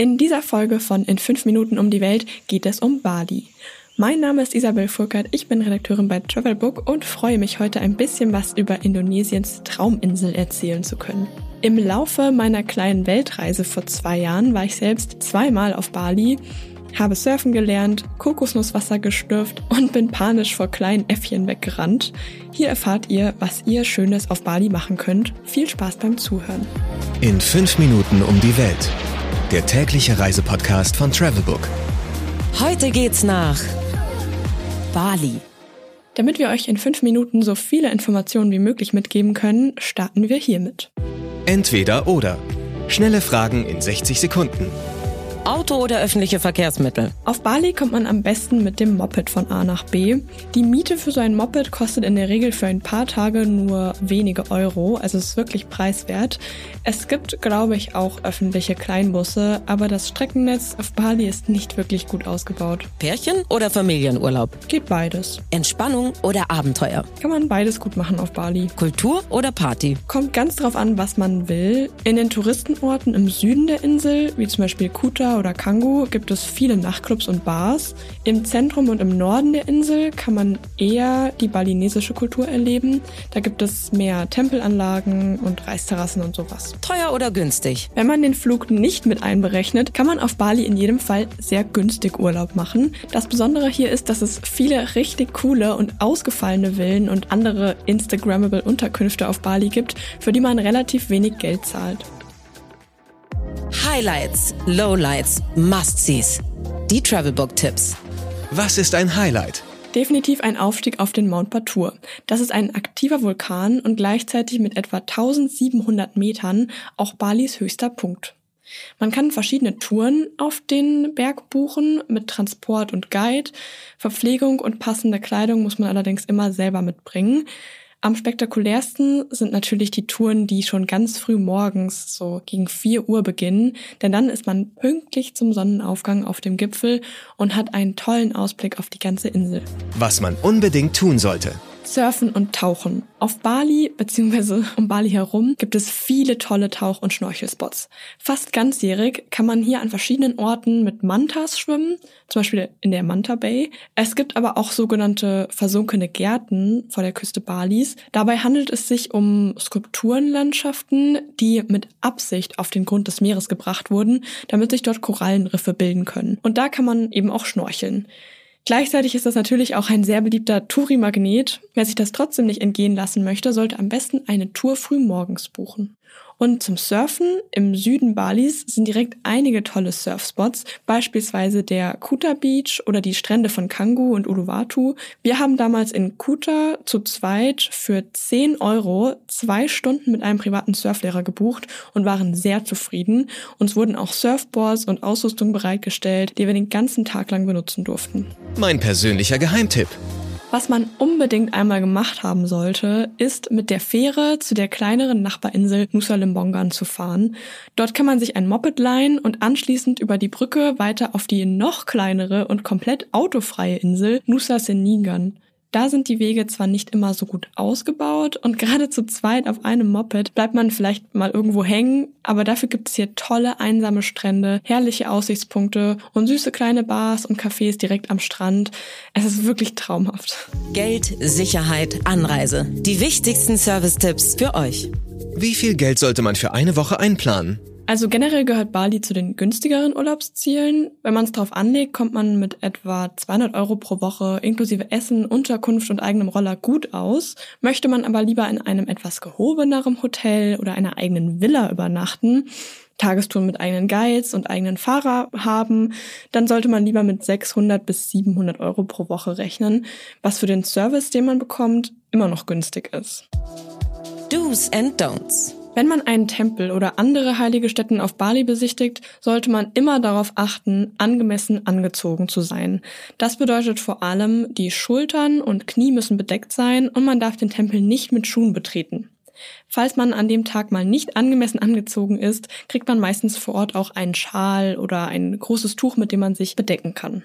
In dieser Folge von In 5 Minuten um die Welt geht es um Bali. Mein Name ist Isabel Furkert, ich bin Redakteurin bei Travelbook und freue mich heute ein bisschen was über Indonesiens Trauminsel erzählen zu können. Im Laufe meiner kleinen Weltreise vor zwei Jahren war ich selbst zweimal auf Bali, habe surfen gelernt, Kokosnusswasser gestürft und bin panisch vor kleinen Äffchen weggerannt. Hier erfahrt ihr, was ihr Schönes auf Bali machen könnt. Viel Spaß beim Zuhören. In 5 Minuten um die Welt der tägliche Reisepodcast von Travelbook. Heute geht's nach Bali. Damit wir euch in fünf Minuten so viele Informationen wie möglich mitgeben können, starten wir hiermit. Entweder oder. Schnelle Fragen in 60 Sekunden. Auto oder öffentliche Verkehrsmittel? Auf Bali kommt man am besten mit dem Moped von A nach B. Die Miete für so ein Moped kostet in der Regel für ein paar Tage nur wenige Euro, also es ist wirklich preiswert. Es gibt, glaube ich, auch öffentliche Kleinbusse, aber das Streckennetz auf Bali ist nicht wirklich gut ausgebaut. Pärchen oder Familienurlaub? Geht beides. Entspannung oder Abenteuer? Kann man beides gut machen auf Bali. Kultur oder Party? Kommt ganz drauf an, was man will. In den Touristenorten im Süden der Insel, wie zum Beispiel Kuta oder Kangu gibt es viele Nachtclubs und Bars. Im Zentrum und im Norden der Insel kann man eher die balinesische Kultur erleben. Da gibt es mehr Tempelanlagen und Reisterrassen und sowas. Teuer oder günstig? Wenn man den Flug nicht mit einberechnet, kann man auf Bali in jedem Fall sehr günstig Urlaub machen. Das Besondere hier ist, dass es viele richtig coole und ausgefallene Villen und andere Instagrammable Unterkünfte auf Bali gibt, für die man relativ wenig Geld zahlt. Highlights, Lowlights, Must-Sees. Die Travelbook-Tipps. Was ist ein Highlight? Definitiv ein Aufstieg auf den Mount Batur. Das ist ein aktiver Vulkan und gleichzeitig mit etwa 1700 Metern auch Balis höchster Punkt. Man kann verschiedene Touren auf den Berg buchen mit Transport und Guide. Verpflegung und passende Kleidung muss man allerdings immer selber mitbringen. Am spektakulärsten sind natürlich die Touren, die schon ganz früh morgens, so gegen 4 Uhr beginnen, denn dann ist man pünktlich zum Sonnenaufgang auf dem Gipfel und hat einen tollen Ausblick auf die ganze Insel. Was man unbedingt tun sollte. Surfen und Tauchen. Auf Bali bzw. um Bali herum gibt es viele tolle Tauch- und Schnorchelspots. Fast ganzjährig kann man hier an verschiedenen Orten mit Mantas schwimmen, zum Beispiel in der Manta Bay. Es gibt aber auch sogenannte versunkene Gärten vor der Küste Balis. Dabei handelt es sich um Skulpturenlandschaften, die mit Absicht auf den Grund des Meeres gebracht wurden, damit sich dort Korallenriffe bilden können. Und da kann man eben auch schnorcheln. Gleichzeitig ist das natürlich auch ein sehr beliebter Touri-Magnet. Wer sich das trotzdem nicht entgehen lassen möchte, sollte am besten eine Tour früh morgens buchen. Und zum Surfen im Süden Balis sind direkt einige tolle Surfspots, beispielsweise der Kuta Beach oder die Strände von Kangu und Uluwatu. Wir haben damals in Kuta zu zweit für 10 Euro zwei Stunden mit einem privaten Surflehrer gebucht und waren sehr zufrieden. Uns wurden auch Surfboards und Ausrüstung bereitgestellt, die wir den ganzen Tag lang benutzen durften. Mein persönlicher Geheimtipp. Was man unbedingt einmal gemacht haben sollte, ist mit der Fähre zu der kleineren Nachbarinsel Nusa Lembongan zu fahren. Dort kann man sich ein Moped leihen und anschließend über die Brücke weiter auf die noch kleinere und komplett autofreie Insel Nusa Seningan. Da sind die Wege zwar nicht immer so gut ausgebaut und gerade zu zweit auf einem Moped bleibt man vielleicht mal irgendwo hängen, aber dafür gibt es hier tolle einsame Strände, herrliche Aussichtspunkte und süße kleine Bars und Cafés direkt am Strand. Es ist wirklich traumhaft. Geld, Sicherheit, Anreise. Die wichtigsten Service-Tipps für euch. Wie viel Geld sollte man für eine Woche einplanen? Also generell gehört Bali zu den günstigeren Urlaubszielen. Wenn man es drauf anlegt, kommt man mit etwa 200 Euro pro Woche inklusive Essen, Unterkunft und eigenem Roller gut aus. Möchte man aber lieber in einem etwas gehobeneren Hotel oder einer eigenen Villa übernachten, Tagestouren mit eigenen Guides und eigenen Fahrer haben, dann sollte man lieber mit 600 bis 700 Euro pro Woche rechnen, was für den Service, den man bekommt, immer noch günstig ist. Do's and Don'ts. Wenn man einen Tempel oder andere heilige Stätten auf Bali besichtigt, sollte man immer darauf achten, angemessen angezogen zu sein. Das bedeutet vor allem, die Schultern und Knie müssen bedeckt sein und man darf den Tempel nicht mit Schuhen betreten. Falls man an dem Tag mal nicht angemessen angezogen ist, kriegt man meistens vor Ort auch einen Schal oder ein großes Tuch, mit dem man sich bedecken kann.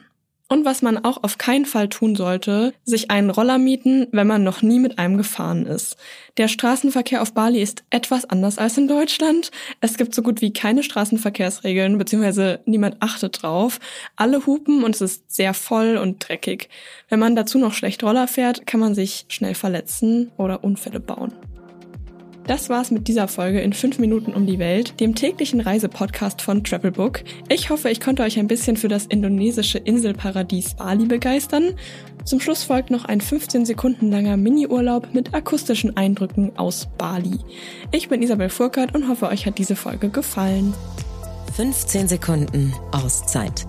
Und was man auch auf keinen Fall tun sollte, sich einen Roller mieten, wenn man noch nie mit einem gefahren ist. Der Straßenverkehr auf Bali ist etwas anders als in Deutschland. Es gibt so gut wie keine Straßenverkehrsregeln, beziehungsweise niemand achtet drauf. Alle hupen und es ist sehr voll und dreckig. Wenn man dazu noch schlecht Roller fährt, kann man sich schnell verletzen oder Unfälle bauen. Das war's mit dieser Folge in 5 Minuten um die Welt, dem täglichen Reisepodcast von Travelbook. Ich hoffe, ich konnte euch ein bisschen für das indonesische Inselparadies Bali begeistern. Zum Schluss folgt noch ein 15 Sekunden langer Mini-Urlaub mit akustischen Eindrücken aus Bali. Ich bin Isabel Furkert und hoffe, euch hat diese Folge gefallen. 15 Sekunden Auszeit